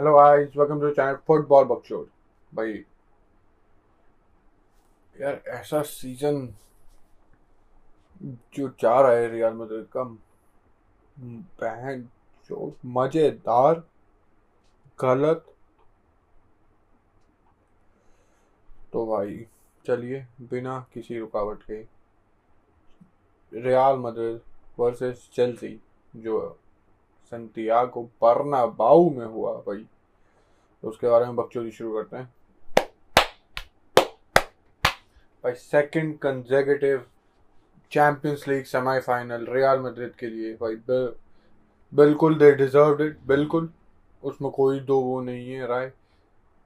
Hello guys welcome to channel football बकचोद भाई यार ऐसा सीज़न जो जा रहा है रियल मैड्रिड का बहन जो मज़ेदार गलत तो भाई, चलिए, बिना किसी रुकावट के रियल मैड्रिड वर्सेस चेल्सी जो संतियागो बर्नाबाउ में हुआ भाई। तो उसके बारे में बकचोदी शुरू करते हैं। भाई second consecutive champions league semifinal Real Madrid के लिए भाई बिल, बिल्कुल दे डिजर्व इट बिल्कुल। उसमें कोई दो वो नहीं है राय।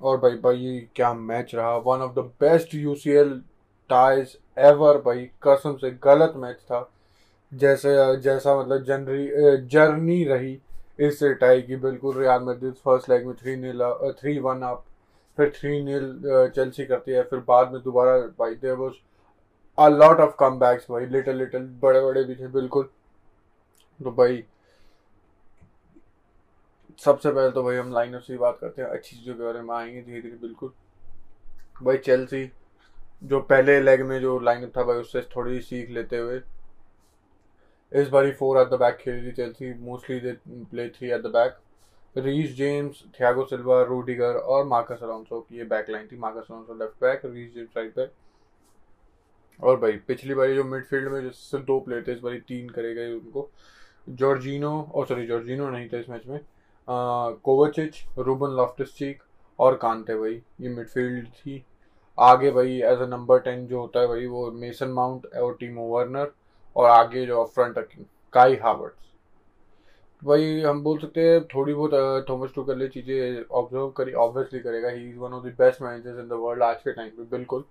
और भाई भाई क्या मैच रहा? One of the best UCL ties ever भाई। कसम से गलत मैच था। जैसे जैसा मतलब जनरी जर्नी रही इस टाई की, बिल्कुल रियाल मैड्रिड फ़र्स्ट लेग में three nil three one up फिर थ्री नील चेल्सी करती है, फिर बाद में दोबारा भाई there was a lot of comebacks भाई लिटल लिटल बड़े बड़े भी थे, बिल्कुल। तो भाई, सबसे पहले तो भाई हम लाइन से बात करते हैं, अच्छी चीज़ों के बारे में आएँगे धीरे धीरे बिल्कुल। भाई चेल्सी, जो पहले लेग में जो लाइनअप था भाई, उससे थोड़ी सीख लेते हुए इस बारी फोर एट द बैक खेल रही Chelsea mostly they play three at the back Reece James Thiago Silva Rudiger और मार्कस अलोंसो की ये बैक लाइन थी। Marcus Alonso left back Reece James right back और भाई, पिछली बारी जो मिडफील्ड में जिससे दो प्लेयर थे, इस बारी तीन करे गए उनको। जॉर्जिनो और सॉरी जॉर्जिनो नहीं था इस मैच में। कोवचिच रूबन लॉफ्टस चीक और कांते भाई, ये मिडफील्ड थी। आगे भाई एज अ नंबर टेन जो होता है भाई, वो मेसन माउंट और टीमो वर्नर और आगे जो फ्रंट रखी काई हावर्ड्स भाई हम बोल सकते हैं, थोड़ी बहुत थॉमस टूकर लिए चीज़ें ऑब्ज़र्व करी ऑब्वियसली करेगा। He is one of the best managers in the world आज के टाइम पे बिल्कुल।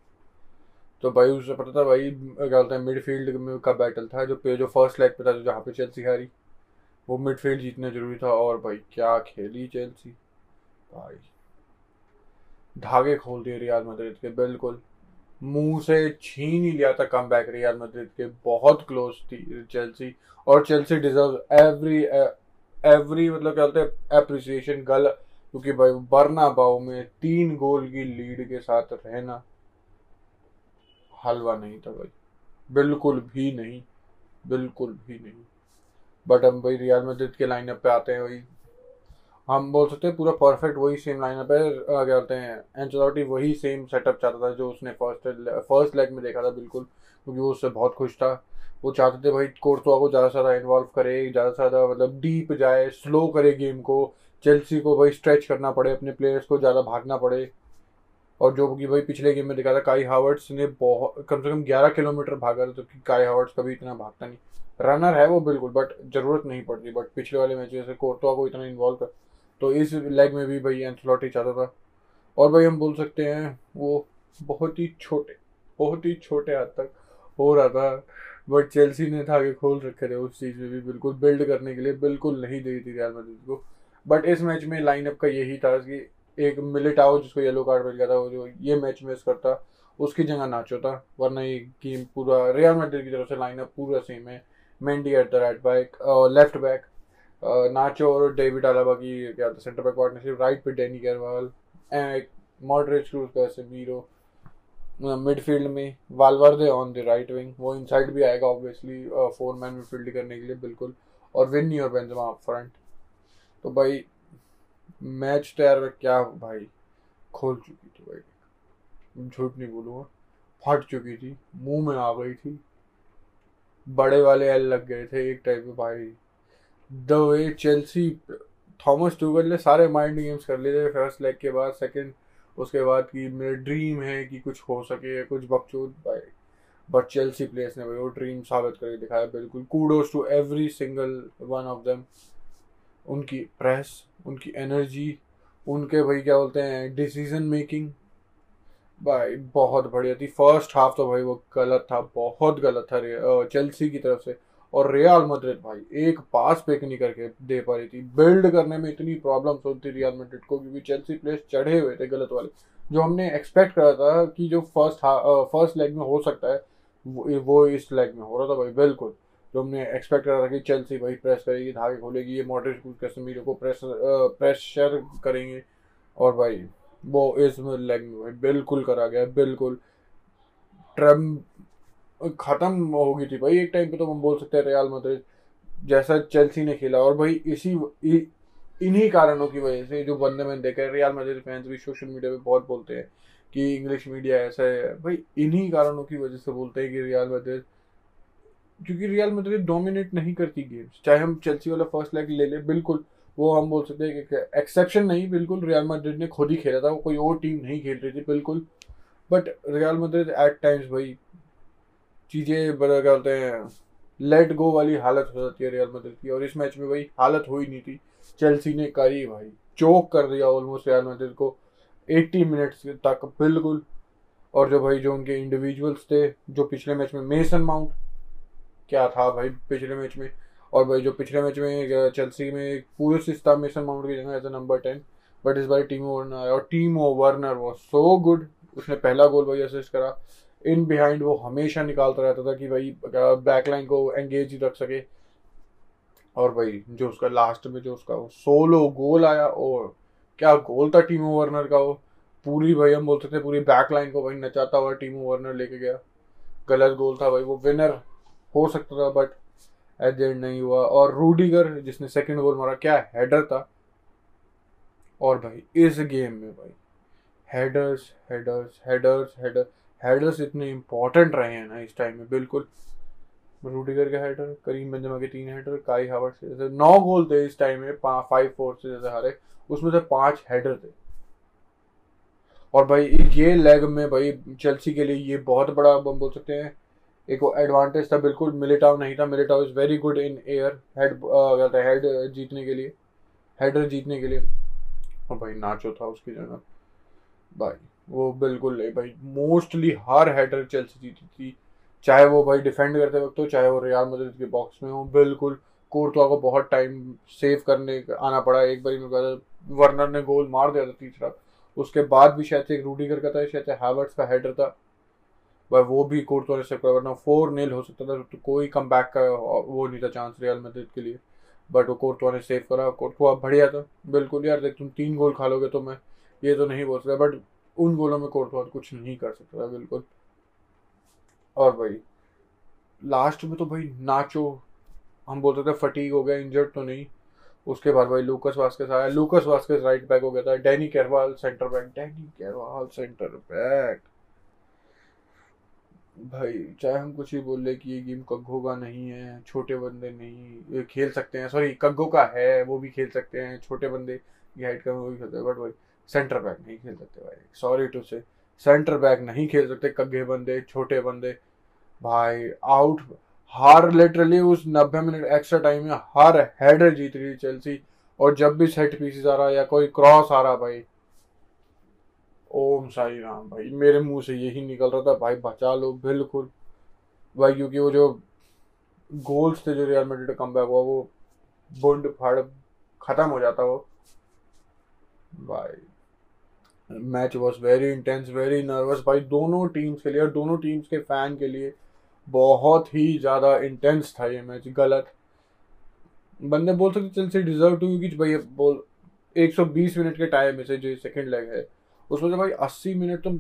तो भाई उससे पता था भाई, क्या बोलते हैं मिडफील्ड में का बैटल था, जो जो फ़र्स्ट लेग पे था, जहाँ पे चेल्सी हारी। वो मिडफील्ड जीतना ज़रूरी था, और भाई, क्या खेली चेल्सी भाई, धागे खोल दिए रियाज मैड्रिड के, बिल्कुल। मुँह से छीन ही लिया था कम बैक रियल मैड्रिड के। बहुत क्लोज थी चेल्सी और चेल्सी डिजर्व एवरी एवरी मतलब क्या बोलते हैं अप्रिसिएशन गल। क्योंकि भाई बरना बाव में तीन गोल की लीड के साथ रहना हलवा नहीं था भाई। बिल्कुल भी नहीं। बिल्कुल भी नहीं। बट हम भाई रियल मैड्रिड के लाइनअप पे आते हैं वही हम बोल सकते हैं पूरा परफेक्ट वही सेम लाइनअप है क्या बोलते हैं एंचलॉटी वही सेम सेटअप चाहता था जो उसने फ़र्स्ट फ़र्स्ट लेग में देखा था, बिल्कुल, क्योंकि वो उससे बहुत खुश था। वो चाहते थे भाई कोर्टवा को ज़्यादा से ज़्यादा इन्वॉल्व करे, ज़्यादा से ज़्यादा मतलब डीप जाए स्लो करे गेम को चेल्सी को भाई स्ट्रेच करना पड़े, अपने प्लेयर्स को ज़्यादा भागना पड़े। और जो कि भाई पिछले गेम में देखा था काई हावर्ड्स ने बहुत, कम से कम ग्यारह किलोमीटर भागा था, जबकि काई हावर्ड्स कभी इतना भागता नहीं। रनर है वो बिल्कुल बट ज़रूरत नहीं पड़ती। बट पिछले वाले मैच जैसे कोर्टवा को इतना इन्वॉल्व कर तो इस लेग में भी भाई एंथलॉटी चाहता था। और भाई हम बोल सकते हैं, वो बहुत ही छोटे, बहुत ही छोटे हद तक हो रहा था। बट चेल्सी ने था कि खोल रखे थे उस चीज़ में भी बिल्कुल बिल्ड करने के लिए बिल्कुल नहीं दी थी रियल मैड्रिड को। बट इस मैच में लाइनअप का यही था कि एक मिलिटाओ जिसको येलो कार्ड मिल गया था, वो जो ये मैच मिस करता, उसकी जगह नाचो था। वरना ये गेम पूरा रियल मैड्रिड की तरफ़ से लाइनअप पूरा सेम है। Mendy at the right back left back Nacho और डेविड अलाबा की क्या था सेंटर बैक पार्टनरशिप राइट पे डेनी केरवाल मॉडरेज क्रूज का सेमीरो मिडफील्ड में Valverde on the right wing वो इनसाइड भी आएगा ऑब्वियसली फोर मैन मिडफील्ड करने के लिए, बिल्कुल। और विन्नी और बेंजमा अप फ्रंट तो भाई मैच तो यार क्या भाई? खोल चुकी थी भाई। झूठ नहीं बोलूँगा। फट चुकी थी। मुँह में आ गई थी। बड़े वाले एल लग गए थे एक टाइप में भाई। The way Chelsea, Thomas Tuchel ने सारे माइंड गेम्स कर लिए थे फ़र्स्ट लेग के बाद सेकंड उसके बाद कि मेरा ड्रीम है कि कुछ हो सके, कुछ बकचोद भाई बट चेल्सी प्लेयर्स ने भाई वो ड्रीम साबित करके दिखाया, बिल्कुल। Kudos to every single one of them उनकी प्रेस उनकी एनर्जी उनके भाई क्या बोलते हैं डिसीज़न मेकिंग भाई, बहुत बढ़िया थी। फ़र्स्ट हाफ़ तो भाई वो गलत था, बहुत गलत था चेल्सी की तरफ़ से। और रियल मद्रिद भाई एक पास पे नहीं करके दे पा रही थी। बिल्ड करने में इतनी प्रॉब्लम होती रियल मद्रिद को क्योंकि चेल्सी प्लेयर्स चढ़े हुए थे गलत वाले। जो हमने एक्सपेक्ट करा था कि जो फ़र्स्ट फ़र्स्ट लेग में हो सकता है वो, इस लेग में हो रहा था भाई बिल्कुल। जो हमने एक्सपेक्ट करा था कि चेल्सी भाई प्रेस करेगी धागे खोलेगी ये मॉडरेट कैसेमीरो को प्रेस प्रेशर करेंगे। और भाई वो इस लेग में भाई बिल्कुल करा गया बिल्कुल। ट्रम खत्म हो गई थी भाई, एक टाइम पे तो हम बोल सकते हैं रियाल मद्रिद जैसा चेल्सी ने खेला। और भाई इसी इन्हीं कारणों की वजह से जो बंदे मैंने देखा है रियाल मद्रिद फैंस भी सोशल मीडिया पे बहुत बोलते हैं कि इंग्लिश मीडिया ऐसा है। भाई इन्हीं कारणों की वजह से बोलते हैं कि रियाल मद्रिद क्योंकि रियल मद्रिद डोमिनेट नहीं करती गेम्स चाहे हम चेल्सी वाला फ़र्स्ट लेग ले ले, बिल्कुल वो हम बोल सकते हैं कि एक्सेप्शन नहीं, बिल्कुल रियल मद्रिद ने खुद ही खेला था, वो कोई और टीम नहीं खेल रही थी, बिल्कुल। But Real Madrid at times भाई चीज़ें बड़ा बोलते हैं। लेट गो वाली हालत हो जाती है रियल मद्रिद की। और इस मैच में भाई हालत हो ही नहीं थी। चेल्सी ने करी भाई। चोक कर दिया ऑलमोस्ट रियल मद्रिद को। 80 मिनट्स तक बिल्कुल। और जो भाई जो उनके इंडिविजुअल्स थे, जो पिछले मैच में मेसन माउंट क्या था भाई पिछले मैच में? और भाई जो पिछले मैच में चेल्सी में एक पूरे सिस्ता मेसन माउंट की जगह as a number ten but इस बार टीम आया और Timo Werner was so good उसने पहला गोल भाई असिस्ट करा। इन बिहाइंड वो हमेशा निकालता रहता था कि भाई बैकलाइन को एंगेज ही रख सके। और भाई, जो उसका लास्ट में जो उसका सोलो गोल आया और क्या गोल था टीमो वर्नर का वो? पूरी भाई, हम बोलते थे पूरी बैकलाइन को भाई नचाता हुआ टीमो वर्नर लेके गया। गलत गोल था भाई, वो विनर हो सकता था बट एट एंड नहीं हुआ। और रूडीगर जिसने सेकंड गोल मारा, क्या हेडर था? और भाई, इस गेम में भाई headers headers headers header headers इतने इंपॉर्टेंट रहे हैं ना इस टाइम में, बिल्कुल। रूडीगर के हेडर करीम बेंजमा के तीन हेडर काई हावर्ड से जैसे नौ गोल थे इस टाइम में फाइव फोर से जैसे हारे। उसमें से पाँच हेडर थे। और भाई, ये लेग में भाई चेल्सी के लिए ये बहुत बड़ा, हम बोल सकते हैं, एक एडवांटेज था, बिल्कुल। मिलिटाव नहीं था। Militao is very good in air head कहते हैं हेड जीतने के लिए। हेडर जीतने के लिए। और भाई, नाचो था उसकी जगह। भाई वो बिल्कुल नहीं, भाई मोस्टली हर हेडर चेल्सी जीती थी। चाहे वो भाई डिफेंड करते वक्त हो, चाहे वो रियाल मदद के बॉक्स में हो, बिल्कुल कोर्टवा को बहुत टाइम सेव करने आना पड़ा। एक बार मेरे वर्नर ने गोल मार दिया था तीसरा। उसके बाद भी शायद एक रूडी का था, शायद हैवर्ट्स का हेडर था। भाई, वो भी कोर्टवा ने सेव वरना फोर नील हो सकता था तो कोई कम बैक का वो नहीं था चांस रियल मदद के लिए। बट वो कोर्टवा ने सेव करा कोर्टवा बढ़िया था। बिल्कुल यार, देख तुम तीन गोल खा लोगे तो मैं ये तो नहीं बोल सकता बट उन गोलों में कोर्टवा कुछ नहीं कर सकता था, बिल्कुल। और भाई, लास्ट में तो भाई नाचो, हम बोलते थे फटीक हो गया इंजर्ड तो नहीं। उसके बाद भाई लूकस वास्केस आया। लूकस वास्केस राइट बैक हो गया था। Dani Carvajal centre back Dani Carvajal centre back भाई, चाहे हम कुछ ही बोल ले कि ये गेम कग्गो का नहीं है, छोटे बंदे नहीं खेल सकते हैं। सॉरी कग्गो का है, वो भी खेल सकते हैं। छोटे बंदे की हाइट का वो भी खेलते हैं। बट भाई सेंटर बैक नहीं खेल सकते भाई। Sorry to say centre back नहीं खेल सकते, कग्गे बंदे, छोटे बंदे। भाई आउट हर लिटरली उस नब्बे मिनट एक्स्ट्रा टाइम में हर हेडर जीत रही चेल्सी और जब भी सेट पीसेस आ रहा या कोई क्रॉस आ रहा भाई, ओम साई राम भाई, मेरे मुँह से यही निकल रहा था। भाई, बचा लो, बिल्कुल। भाई, क्योंकि वो जो गोल्स थे, जो रियल मेड्रिड कम बैक हुआ, वो बुंड फाड़ खत्म हो जाता वो। भाई match was very intense very nervous भाई, दोनों टीम्स के लिए और दोनों टीम्स के फ़ैन के लिए बहुत ही ज़्यादा इंटेंस था ये मैच गलत। बंदे बोल सकते चल से डिजर्व टू क्योंकि भाई बोल 120 मिनट के टाइम में से जो सेकंड लेग है, उसमें से भाई 80 मिनट तो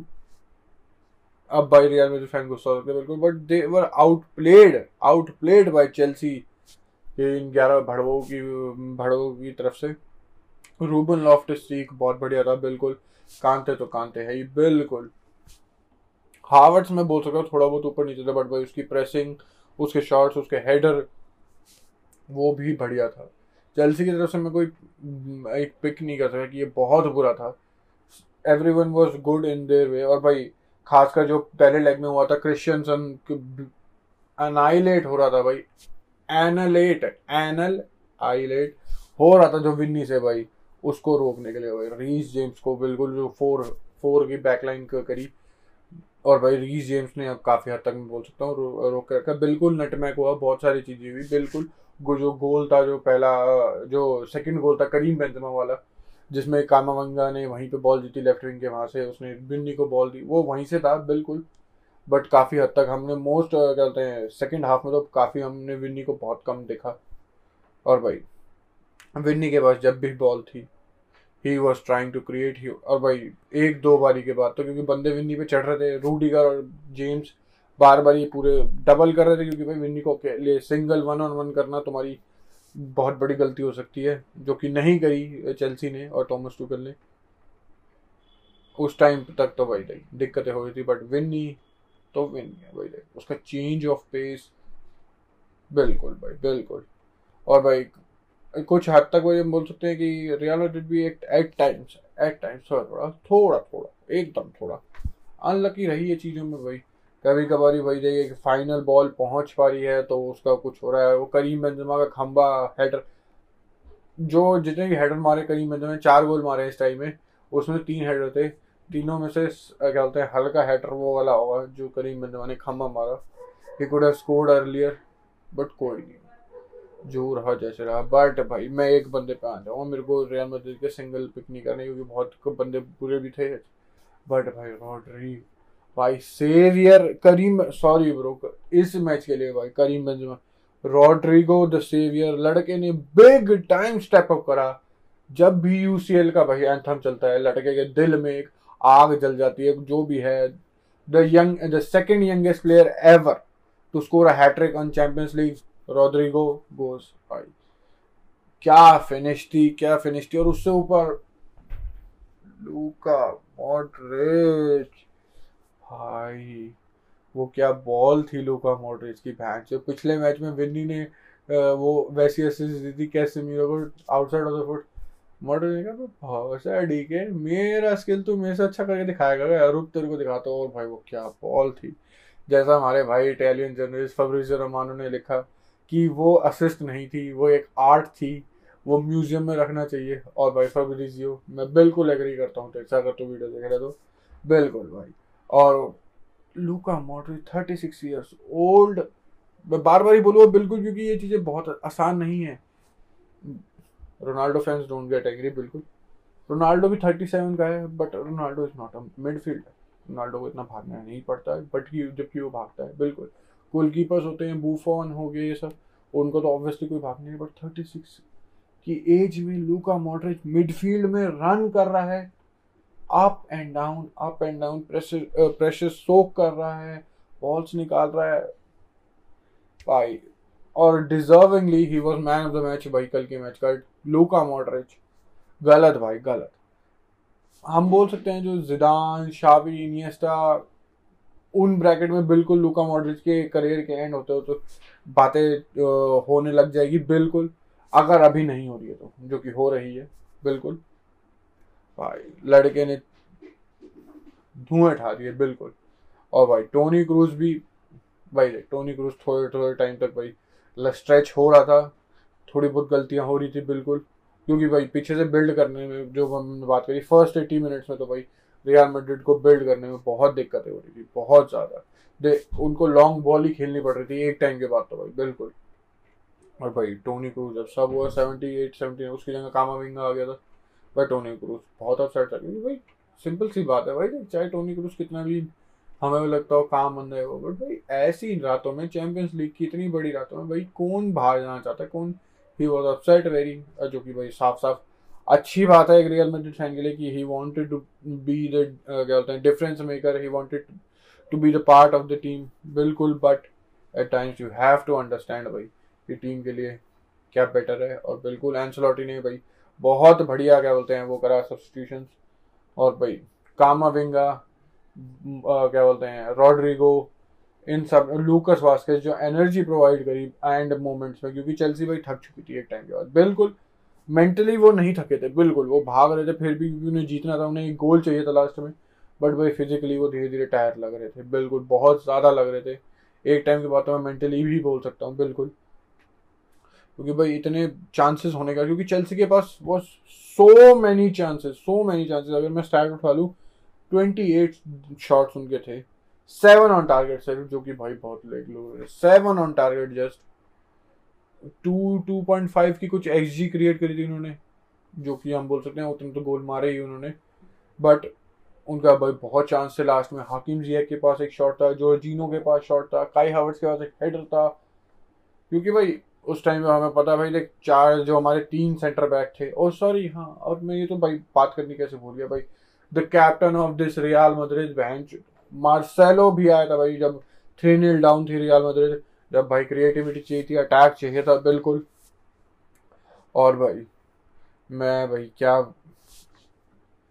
अब भाई रियल में फ़ैन गुस्सा होते बिल्कुल but they were outplayed outplayed by Chelsea इन ग्यारह भड़वों की भड़वों की तरफ़ से। रूबन लॉफ्ट स्टीक बहुत बढ़िया था, बिल्कुल। कांते तो कांते है ही, बिल्कुल। हावर्ड्स में बोल सकता हूँ थोड़ा बहुत ऊपर नीचे था बट भाई उसकी प्रेसिंग उसके शॉट्स उसके हेडर वो भी बढ़िया था। चेल्सी की तरफ़ से मैं कोई एक पिक नहीं कर सका कि ये बहुत बुरा था। Every one was good in their way और भाई, खासकर जो पहले लेग में हुआ था क्रिश्चियनसन अनाइलेट हो रहा था भाई। एनालेट एनल आईलेट हो रहा था जो विन्नी से भाई। उसको रोकने के लिए भाई। रीस जेम्स को बिल्कुल जो फोर फोर की बैकलाइन करी। और भाई रीस जेम्स ने अब काफ़ी हद तक मैं बोल सकता हूँ रो, रोक के रखा। बिल्कुल नटमैक हुआ बहुत सारी चीज़ें हुई। बिल्कुल जो गोल था जो पहला जो सेकंड गोल था करीम बेंजमा वाला जिसमें कामावंगा ने वहीं पे बॉल जीती लेफ़्ट विंग के वहाँ से उसने बिन्नी को बॉल दी वो वहीं से था बिल्कुल। बट काफ़ी हद तक हमने मोस्ट कहते हैं सेकेंड हाफ़ में तो काफ़ी हमने विन्नी को बहुत कम देखा। और भाई विन्नी के पास जब भी बॉल थी he was trying to create he और भाई, एक दो बारी के बाद तो क्योंकि बंदे विन्नी पे चढ़ रहे थे रूडीगर और जेम्स बार बार ये पूरे डबल कर रहे थे क्योंकि भाई विन्नी को लिए सिंगल वन ऑन वन करना तुम्हारी बहुत बड़ी गलती हो सकती है, जो कि नहीं करी चेल्सी ने और थॉमस टूकल ने। उस टाइम तक तो भाई दिक्कतें हो रही थी बट विन्नी तो विन गया भाई। उसका चेंज ऑफ़ पेस बिल्कुल भाई, बिल्कुल। और भाई कुछ हद तक वो ये बोल सकते हैं कि रियल मैड्रिड भी एक एट टाइम्स एट टाइम्स थोड़ा थोड़ा थोड़ा एकदम थोड़ा। अनलकी रही है चीज़ों में भाई। कभी कभार भाई देखिए कि फाइनल बॉल पहुँच पा रही है तो उसका कुछ हो रहा है। वो करीम बेंजमा का खंबा हेडर जो जितने भी हेडर मारे करीम बेंजमा चार गोल मारे इस टाइम में, उसमें तीन हेडर थे। तीनों में से क्या बोलते हैं, हल्का हेडर वो वाला होगा जो करीम बेंजमा ने खंबा मारा। He could have scored earlier but कोई नहीं। जो रहा जैसे रहा बट भाई, मैं एक बंदे पे आ जाऊँ मेरे को रियल मैड्रिड के सिंगल पिक नहीं करने, क्योंकि बहुत बंदे बुरे भी थे। बट भाई रॉड्री भाई सेवियर करीम सॉरी ब्रो इस मैच के लिए भाई, Karim Benzema Rodrygo the saviour लड़के ने बिग टाइम स्टेप अप करा। जब भी यूसीएल का भाई एंथम चलता है, लड़के के दिल में एक आग जल जाती है, जो भी है। The young the second youngest player ever to score a hattrick on champions league Rodrygo goes भाई। क्या फिनिश थी, क्या फिनिश थी? और उससे ऊपर, लूका मॉडरेज भाई, वो क्या बॉल थी लूका मॉडरेज की भैंस जो पिछले मैच में विन्नी ने वो वैसी असिस्ट दी थी कैसे मीरो को outside of the foot Modric ने कहा बहुत डी के, मेरा स्किल तो मेरे से अच्छा करके दिखाएगा रुक, तेरे को दिखाता हूँ। और भाई, वो क्या बॉल थी? जैसा हमारे भाई इटालियन जर्नलिस्ट फब्रिजो रोमानो ने लिखा कि वो असिस्ट नहीं थी, वो एक आर्ट थी, वो म्यूज़ियम में रखना चाहिए। और भाई फब्रिजियो मैं बिल्कुल एग्री करता हूँ तो अगर तो वीडियो देख रहे तो। बिल्कुल भाई। और Luka Modric thirty six years old मैं बार बार ही बोलूँगा, बिल्कुल, क्योंकि ये चीज़ें बहुत आसान नहीं है। Ronaldo fans don't get agree बिल्कुल। रोनाल्डो भी थर्टी सेवन का है but Ronaldo is not a midfield Ronaldo को इतना भागना नहीं पड़ता है बट जबकि वो भागता है, बिल्कुल। गोलकीपर्स होते हैं बूफॉन हो गए, ये सब। उनको तो ऑब्वियसली कोई भाग नहीं है बट थर्टी सिक्स की एज में लूका मॉडरेज मिडफील्ड में रन कर रहा है। Up and down up and down pressure pressure soak कर रहा है बॉल्स निकाल रहा है। भाई, और deservingly he was man of the match भाई कल के मैच का लूका मॉडरेज गलत भाई, गलत। हम बोल सकते हैं जो जिदान शावी इनियस्टा उन ब्रैकेट में बिल्कुल लुका मॉडरिच के करियर के एंड होते हो तो बातें होने लग जाएगी बिल्कुल। अगर अभी नहीं हो रही है तो जो कि हो रही है, बिल्कुल। भाई, लड़के ने धुएँ उठा दिए, बिल्कुल। और भाई टोनी क्रूज भी, भाई टोनी क्रूज थोड़े थोड़े टाइम तक भाई स्ट्रेच हो रहा था। थोड़ी बहुत गलतियाँ हो रही थी, बिल्कुल। क्योंकि भाई, पीछे से बिल्ड करने में, जो हमने बात करी फ़र्स्ट एटी मिनट्स में तो भाई रियल मैड्रिड को बिल्ड करने में बहुत दिक्कतें हो रही थी, बहुत ज़्यादा। उनको लॉन्ग बॉल ही खेलनी पड़ रही थी, एक टाइम के बाद तो भाई, बिल्कुल। और भाई टोनी क्रूज जब सब हुआ सेवेंटी एट सेवेंटी उसकी जगह कामा विंगा आ गया था। भाई टोनी क्रूज बहुत अपसेट था, क्योंकि भाई सिंपल सी बात है भाई, चाहे टोनी क्रूज कितना भी हमें भी लगता हो काम बंद है वो बट भाई, ऐसी रातों में चैंपियंस लीग की इतनी बड़ी रातों में भाई, कौन बाहर जाना चाहता है, कौन ही वॉज़ अपसेट वेरी जो कि भाई साफ़ साफ़ अच्छी बात है एक रियल मैड्रिड फ़ैन के लिए कि he wanted to be the क्या बोलते हैं difference maker he wanted to be the part of the team बिल्कुल but at times you have to understand भाई कि टीम के लिए क्या बेटर है, और बिल्कुल एंसलॉटी ने भाई बहुत बढ़िया, क्या बोलते हैं, वो करा सब्सटीट्यूशन और भाई कामा विंगा क्या बोलते हैं रॉड्रिगो इन सब लूकस वास्केस जो एनर्जी प्रोवाइड करी एंड मोमेंट्स में, क्योंकि चेल्सी भाई थक चुकी थी एक टाइम के बाद, बिल्कुल। मेंटली वो नहीं थके थे, बिल्कुल, वो भाग रहे थे, फिर भी उन्हें जीतना था, उन्हें गोल चाहिए था लास्ट में बट भाई फिजिकली वो धीरे धीरे टायर लग रहे थे, बिल्कुल, बहुत ज़्यादा लग रहे थे। एक टाइम के बाद तो मैं मेंटली भी बोल सकता हूँ, बिल्कुल। क्योंकि भाई इतने चांसेस होने का, क्योंकि चेल्सी के पास वो so many chances so many chances अगर मैं स्टार्ट उठा लूँ ट्वेंटी एट शॉट्स उनके थे सेवन ऑन टारगेट सर जो कि भाई बहुत लेग लो seven on target just two two point five की कुछ एक्स जी क्रिएट करी थी उन्होंने जो कि हम बोल सकते हैं उतने तो गोल मारे ही उन्होंने। बट उनका भाई बहुत चांस थे लास्ट में। हाकिम जिया के पास एक शॉट था जो जीनो के पास शॉट था काई हावर्स के पास एक हेडर था। क्योंकि भाई, उस टाइम में हमें पता भाई लाइक चार जो हमारे तीन सेंटर बैक थे। और सॉरी हाँ और मैं ये तो भाई बात करनी कैसे भूल गया भाई। The captain of this Real Madrid बहन मार्सेलो भी आया था भाई, जब थ्री नील डाउन थी रियाल मद्रिद जब भाई क्रिएटिविटी चाहिए थी अटैक चाहिए था, बिल्कुल। और भाई, मैं भाई क्या,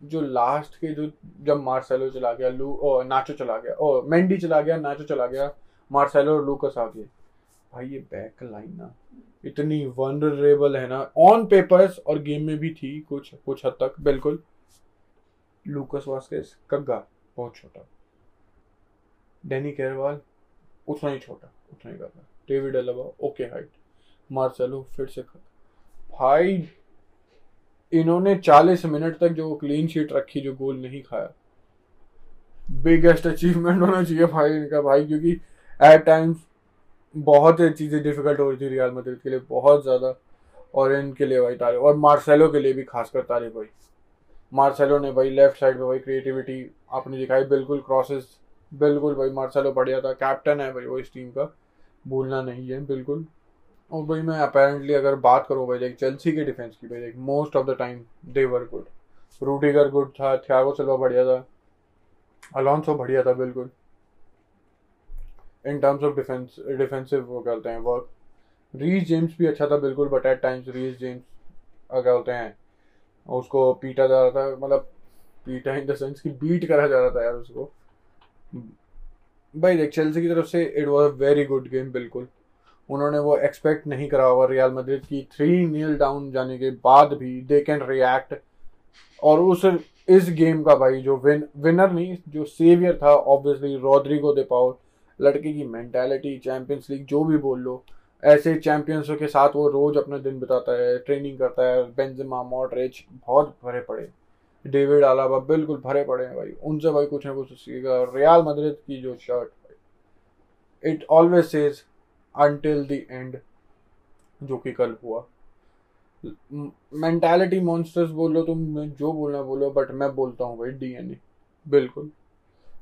जो लास्ट के जो, जब मार्सेलो चला गया लू ओ नाचो चला गया, ओ मेंडी चला गया नाचो चला गया मार्सेलो और लूकस आ गए। भाई ये बैक लाइन ना, इतनी वनरेबल है ना ऑन पेपर्स और गेम में भी थी कुछ कुछ हद तक, बिल्कुल। लूकस वास्केस कग्गा, बहुत छोटा। डेनी केरवाल उतना ही छोटा उतना ही कग्गा David Alaba okay height. Marcelo फिर से भाई इन्होंने 40 मिनट तक जो क्लीन शीट रखी जो गोल नहीं खाया। बिगेस्ट अचीवमेंट होना चाहिए भाई इनका भाई क्योंकि एट टाइम्स बहुत चीज़ें डिफ़िकल्ट हो रही थी रियाल मद्रिद के लिए बहुत ज़्यादा। और इनके लिए भाई तारीफ़ और मार्सेलो के लिए भी खासकर तारीफ़ भाई। मार्सेलो ने भाई लेफ़्ट साइड पे भाई क्रिएटिविटी आपने दिखाई बिल्कुल क्रॉसेस बिल्कुल भाई मार्सेलो बढ़िया था। कैप्टन है भाई वो इस टीम का। भूलना नहीं है, बिल्कुल। और भाई मैं अपेरेंटली अगर बात करूँ भाई लाइक चेल्सी के डिफेंस की भाई like most of the time they were good Rudiger good था थियागो सिल्वा बढ़िया था। अलॉन्सो बढ़िया था, बिल्कुल। In terms of defence defensive वो कहते हैं वर्क रीज जेम्स भी अच्छा था, बिल्कुल but at times Reece James क्या होते हैं, उसको पीटा जा रहा था मतलब पीटा इन द सेंस कि बीट करा जा रहा था यार उसको। भाई देख चेल्सी की तरफ़ से it was a very good game बिल्कुल। उन्होंने वो एक्सपेक्ट नहीं करा हुआ रियल मद्रिद की। थ्री नील डाउन जाने के बाद भी दे कैन रिएक्ट और उस, इस गेम का भाई जो विन विनर नहीं, जो सेवियर था ऑब्वियसली रॉड्रिगो दे पाउल लड़के की मैंटेलिटी चैंपियंस लीग जो भी बोल लो, ऐसे चैंपियंसों के साथ वो रोज अपना दिन बिताता है ट्रेनिंग करता है बेंजमा मॉडरेज बहुत भरे पड़े। डेविड आलाबा बिल्कुल भरे पड़े हैं भाई। उनसे भाई कुछ ना कुछ सीखेगा। रियाल मद्रिद की जो shirt it always says until the end जो कि कल हुआ। मेंटालिटी मॉन्स्टर्स बोलो तुम जो बोलना बोलो बट मैं बोलता हूँ भाई डीएनए बिल्कुल।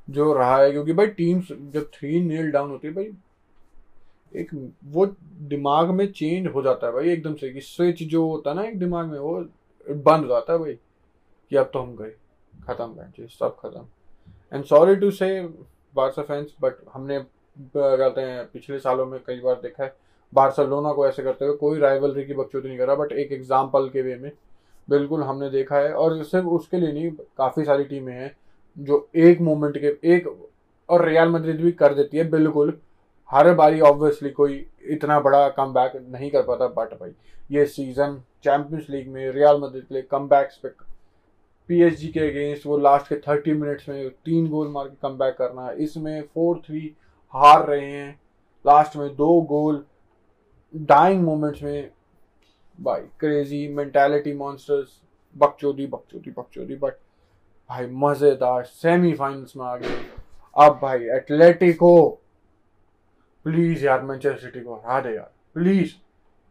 जो रहा है, क्योंकि भाई टीम्स जब थ्री नील डाउन होती है भाई, एक वो दिमाग में चेंज हो जाता है भाई, एकदम से कि स्विच जो होता है ना, एक दिमाग में वो बंद हो जाता है भाई। कि अब तो हम गए, खत्म मैच सब खत्म। And sorry to say Barca fans but हमने कहते हैं, पिछले सालों में कई बार देखा है, बार्सलोना को ऐसे करते हुए कोई राइवलरी की बकचोदी नहीं कर बट एक एग्ज़ाम्पल के वे में बिल्कुल हमने देखा है। और सिर्फ़ उसके लिए नहीं, काफ़ी सारी टीमें हैं जो एक मोमेंट के, एक, और रियल मद्रिद भी कर देती है, बिल्कुल। हर बारी ऑब्वियसली कोई इतना बड़ा कम नहीं कर पाता बट भाई, ये सीज़न चैंपियंस लीग में रियल मद्रिद के लिए कम पे पीएसजी के अगेंस्ट वो लास्ट के थर्टी मिनट्स में तीन गोल मार के कम बैक करना इसमें फोर थ्री हार रहे हैं। लास्ट में दो गोल डाइंग मोमेंट्स में। भाई क्रेजी मेंटालिटी मॉन्स्टर्स बकचोदी बकचोदी बकचोदी बट भाई, मज़ेदार सेमीफाइनल्स में आ गए। अब भाई एटलेटिको प्लीज़ यार मैनचेस्टर सिटी को हरा दे यार। प्लीज़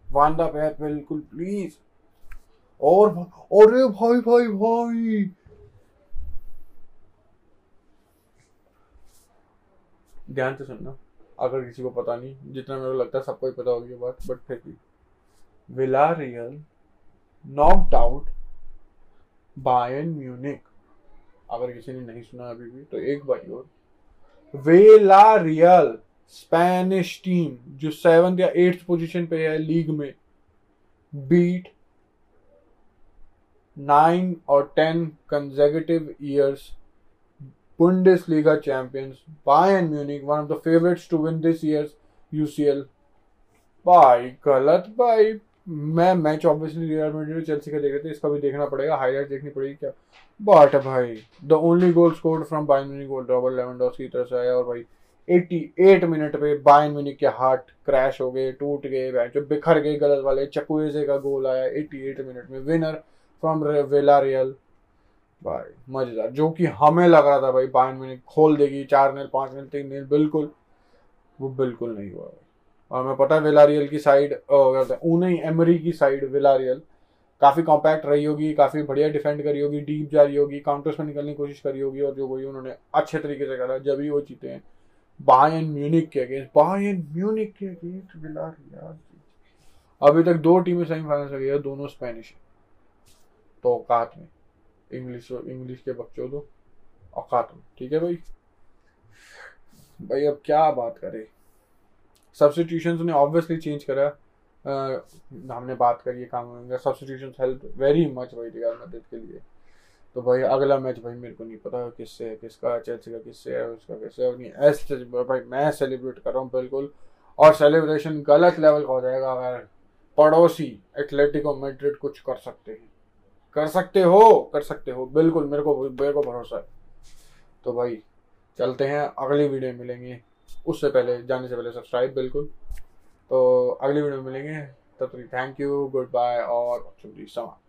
वांदा पे बिल्कुल प्लीज़ और अरे भाई भाई भाई। ध्यान से सुनना। अगर किसी को पता नहीं जितना मेरे को लगता है सबको ही पता होगी बात बट फिर भी। Villarreal knocked out Bayern Munich अगर किसी ने नहीं सुना अभी भी तो एक बार और। वेला रियल स्पेनिश टीम जो सेवन या एट्थ पोजीशन पे है लीग में बीट नाइन और ten consecutive years Bundesliga champions Bayern Munich, one of the favorites to win this year's UCL. भाई गलत भाई। मैं match obviously Real Madrid Chelsea का देख रहे थे इसका भी देखना पड़ेगा हाईलाइट देखनी पड़ेगी क्या। बट भाई the only goal scored from Bayern Munich goal Robert Lewandowski की तरफ़ से आया और भाई 88 मिनट पे बायन म्यूनिक के हार्ट क्रैश हो गए टूट गए जो बिखर गए गलत वाले चकुएजे का गोल आया 88 मिनट में विनर फ्रॉम वेला रियल भाई मज़ेदार जो कि हमें लग रहा था भाई बायन म्यूनिक खोल देगी, चार नील, पाँच नील, तीन नील, बिल्कुल। वो बिल्कुल नहीं हुआ। और हमें पता है विलारियल की साइड ऊनई एमरी की साइड विलारियल। काफ़ी कॉम्पैक्ट रही होगी, काफ़ी बढ़िया डिफेंड करी होगी डीप जा रही होगी काउंटर्स में निकलने की कोशिश करी होगी, और जो वही उन्होंने अच्छे तरीके से करा, जब ही वो जीते हैं। बायन म्यूनिक के अगेंस्ट बायन म्यूनिक के अगेंस्ट विलार यार अभी तक दो टीमें सेमीफाइनल से गई है, दोनों स्पेनिश तो औकात में। इंग्लिश इंग्लिश के बच्चों दो औकात में। ठीक है भाई? भाई अब क्या बात करें? सब्सटीट्यूशन ने ऑब्वियसली चेंज करा। आ, हमने बात करी है काम सब्सटीट्यूशन हेल्प वेरी मच भाई रियल मैड्रिड के लिए तो भाई अगला मैच भाई मेरे को नहीं पता किससे है किसका चेल्सी का किससे है उसका किससे है नहीं ऐसे भाई मैं सेलिब्रेट कर रहा हूँ बिल्कुल। और सेलिब्रेशन गलत लेवल का हो जाएगा अगर पड़ोसी एथलेटिको मैड्रिड कुछ कर सकते हैं। कर सकते हो, कर सकते हो। बिल्कुल, मेरे को मेरे को भरोसा है। तो भाई, चलते हैं। अगली वीडियो मिलेंगे। उससे पहले, जाने से पहले सब्सक्राइब बिल्कुल। तो अगली वीडियो मिलेंगे। तब तक थैंक यू गुड बाय और समाप्त